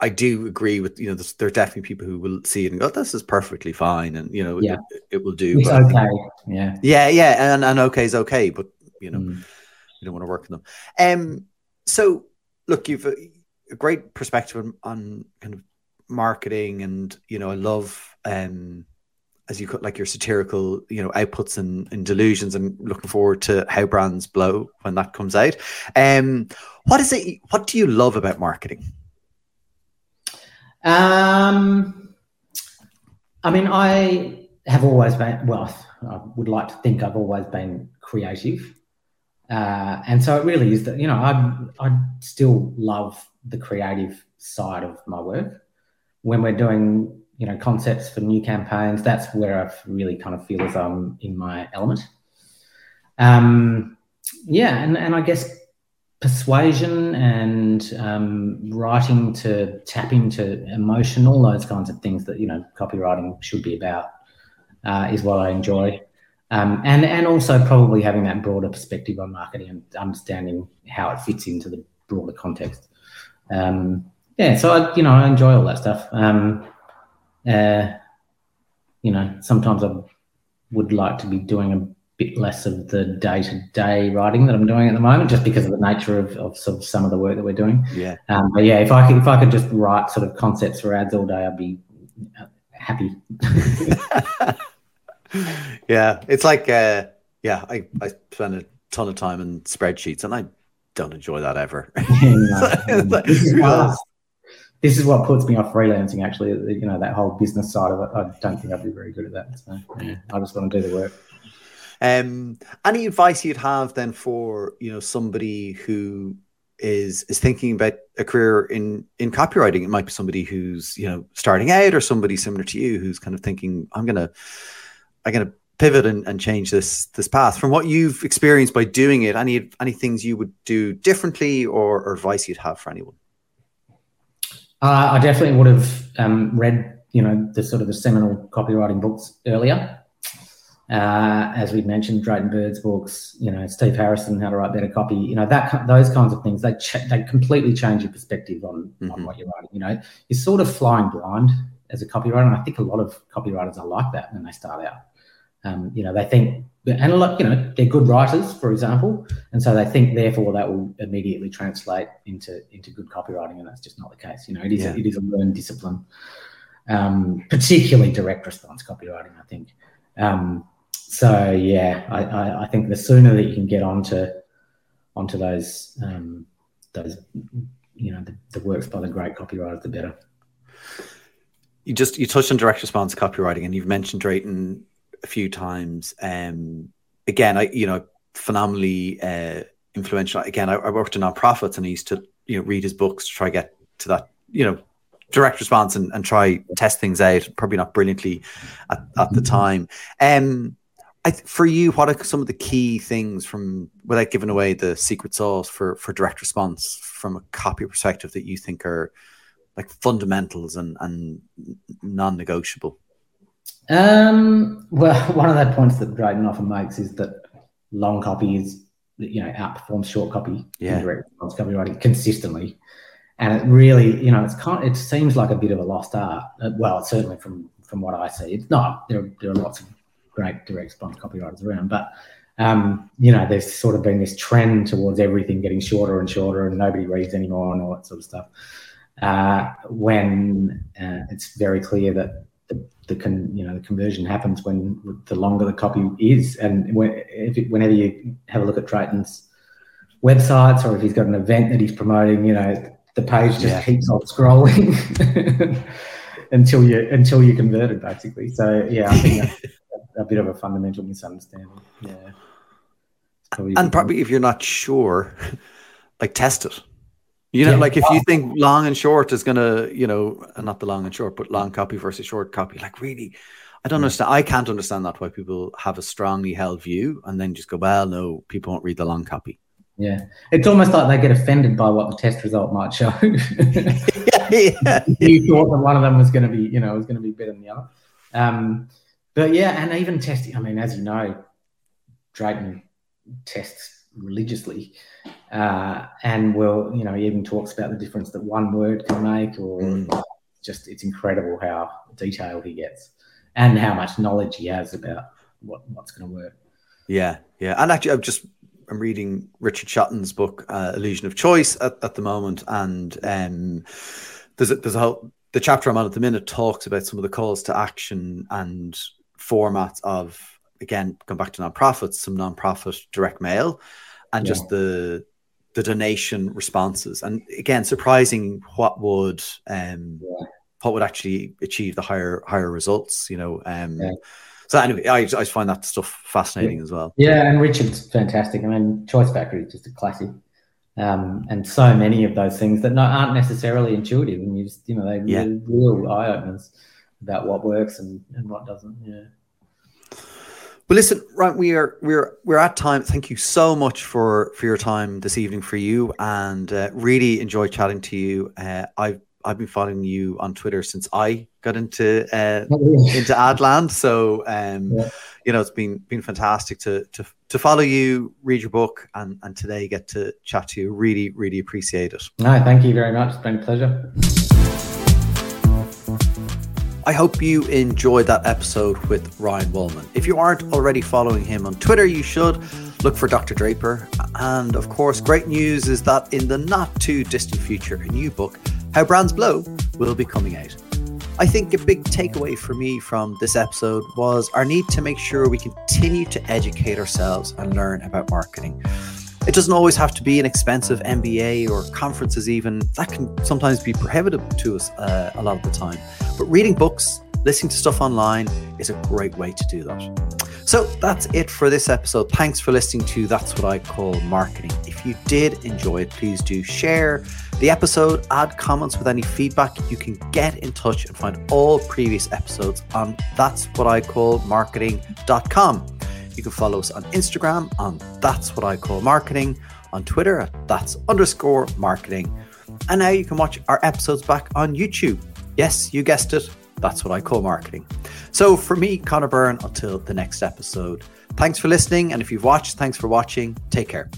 I do agree with you know. There are definitely people who will see it and go, "This is perfectly fine," and you know, yeah. it, it will do. It's okay. Yeah, yeah, yeah, and and okay is okay, but you know, mm. you don't want to work with them. Um. So, look, you've a, great perspective on, on kind of marketing, and you know, I love um as you cut like your satirical, you know, outputs and, and delusions, and looking forward to how brands blow when that comes out. Um, what is it? What do you love about marketing? Um, I mean, I have always been. Well, I would like to think I've always been creative, uh, and so it really is that you know I I still love the creative side of my work. When we're doing you know concepts for new campaigns that's where i really kind of feel as i'm in my element. Um yeah and, and i guess persuasion and um, writing to tap into emotion all those kinds of things that you know copywriting should be about uh, is what i enjoy um, and and also probably having that broader perspective on marketing and understanding how it fits into the broader context um, yeah so I, you know i enjoy all that stuff um, uh, you know, sometimes I would like to be doing a bit less of the day to day writing that I'm doing at the moment, just because of the nature of, of sort of some of the work that we're doing. Yeah. Um, but yeah, if I could if I could just write sort of concepts for ads all day, I'd be happy. yeah, it's like uh, yeah, I I spend a ton of time in spreadsheets, and I don't enjoy that ever. no, this is what puts me off freelancing. Actually, you know that whole business side of it. I don't think I'd be very good at that. So yeah, I just want to do the work. Um, any advice you'd have then for you know somebody who is is thinking about a career in in copywriting? It might be somebody who's you know starting out, or somebody similar to you who's kind of thinking, "I'm gonna, I'm gonna pivot and, and change this this path." From what you've experienced by doing it, any any things you would do differently, or, or advice you'd have for anyone? Uh, I definitely would have um, read, you know, the sort of the seminal copywriting books earlier. Uh, as we've mentioned, Drayton Bird's books, you know, Steve Harrison, How to Write Better Copy, you know, that those kinds of things, they ch- they completely change your perspective on, mm-hmm. on what you're writing. You know, you're sort of flying blind as a copywriter, and I think a lot of copywriters are like that when they start out. Um, you know, they think, and a lot, you know, they're good writers, for example, and so they think therefore that will immediately translate into into good copywriting, and that's just not the case. You know, it is yeah. it is a learned discipline, um, particularly direct response copywriting. I think. Um, so yeah, I, I, I, think the sooner that you can get onto onto those um, those you know the, the works by the great copywriters, the better. You just you touched on direct response copywriting, and you've mentioned Drayton a few times. Um, again, I you know phenomenally uh, influential. Again, I, I worked in nonprofits, and I used to you know read his books to try get to that you know direct response and, and try test things out. Probably not brilliantly at, at the time. Um, I, for you, what are some of the key things from without giving away the secret sauce for for direct response from a copy perspective that you think are like fundamentals and and non-negotiable? Um, well, one of the points that Drayton often makes is that long copy is, you know, outperforms short copy yeah. in direct response copywriting consistently. And it really, you know, it's kind. Of, it seems like a bit of a lost art. Uh, well, certainly from from what I see, it's not. There, there are lots of great direct response copywriters around, but um, you know, there's sort of been this trend towards everything getting shorter and shorter, and nobody reads anymore, and all that sort of stuff. Uh, when uh, it's very clear that the con, you know the conversion happens when the longer the copy is, and when, it, whenever you have a look at Drayton's websites or if he's got an event that he's promoting, you know the page just yeah. keeps on scrolling until you until you converted basically. So yeah, I think that's a bit of a fundamental misunderstanding. Yeah, probably and probably if you're not sure, like test it you know, yeah. like if you think long and short is gonna, you know, not the long and short, but long copy versus short copy, like really, I don't understand. I can't understand that why people have a strongly held view and then just go, well, no, people won't read the long copy. Yeah, it's almost like they get offended by what the test result might show. yeah, yeah. you thought that one of them was going to be, you know, was going to be better than the other. Um, but yeah, and even testing. I mean, as you know, Drayton tests religiously. Uh, and will you know he even talks about the difference that one word can make, or mm. just it's incredible how detailed he gets and how much knowledge he has about what, what's going to work. Yeah, yeah, and actually, I'm just I'm reading Richard Shotton's book uh, Illusion of Choice at, at the moment, and um, there's a, there's a whole the chapter I'm on at the minute talks about some of the calls to action and formats of again come back to nonprofits, some nonprofit direct mail, and yeah. just the the donation responses. And again, surprising what would um, yeah. what would actually achieve the higher higher results. You know. Um, yeah. So anyway, I, I find that stuff fascinating as well. Yeah, and Richard's fantastic. I mean, Choice Factory is just a classic. Um, and so many of those things that aren't necessarily intuitive, and you just you know they yeah. real eye openers about what works and, and what doesn't. Yeah. Well, listen, right, we are we're we're at time. Thank you so much for for your time this evening for you, and uh, really enjoy chatting to you. Uh, I've I've been following you on Twitter since I got into uh, into Adland, so um, yeah. you know it's been been fantastic to to to follow you, read your book, and and today get to chat to you. Really, really appreciate it. No, thank you very much. It's been a pleasure. I hope you enjoyed that episode with Ryan Wallman. If you aren't already following him on Twitter, you should look for Dr. Draper. And of course, great news is that in the not too distant future, a new book, How Brands Blow, will be coming out. I think a big takeaway for me from this episode was our need to make sure we continue to educate ourselves and learn about marketing. It doesn't always have to be an expensive MBA or conferences, even. That can sometimes be prohibitive to us uh, a lot of the time. But reading books, listening to stuff online is a great way to do that. So that's it for this episode. Thanks for listening to That's What I Call Marketing. If you did enjoy it, please do share the episode, add comments with any feedback. You can get in touch and find all previous episodes on That's What I Call Marketing.com. You can follow us on Instagram on That's What I Call Marketing, on Twitter at That's underscore marketing. And now you can watch our episodes back on YouTube. Yes, you guessed it. That's what I call marketing. So for me, Connor Byrne, until the next episode, thanks for listening. And if you've watched, thanks for watching. Take care.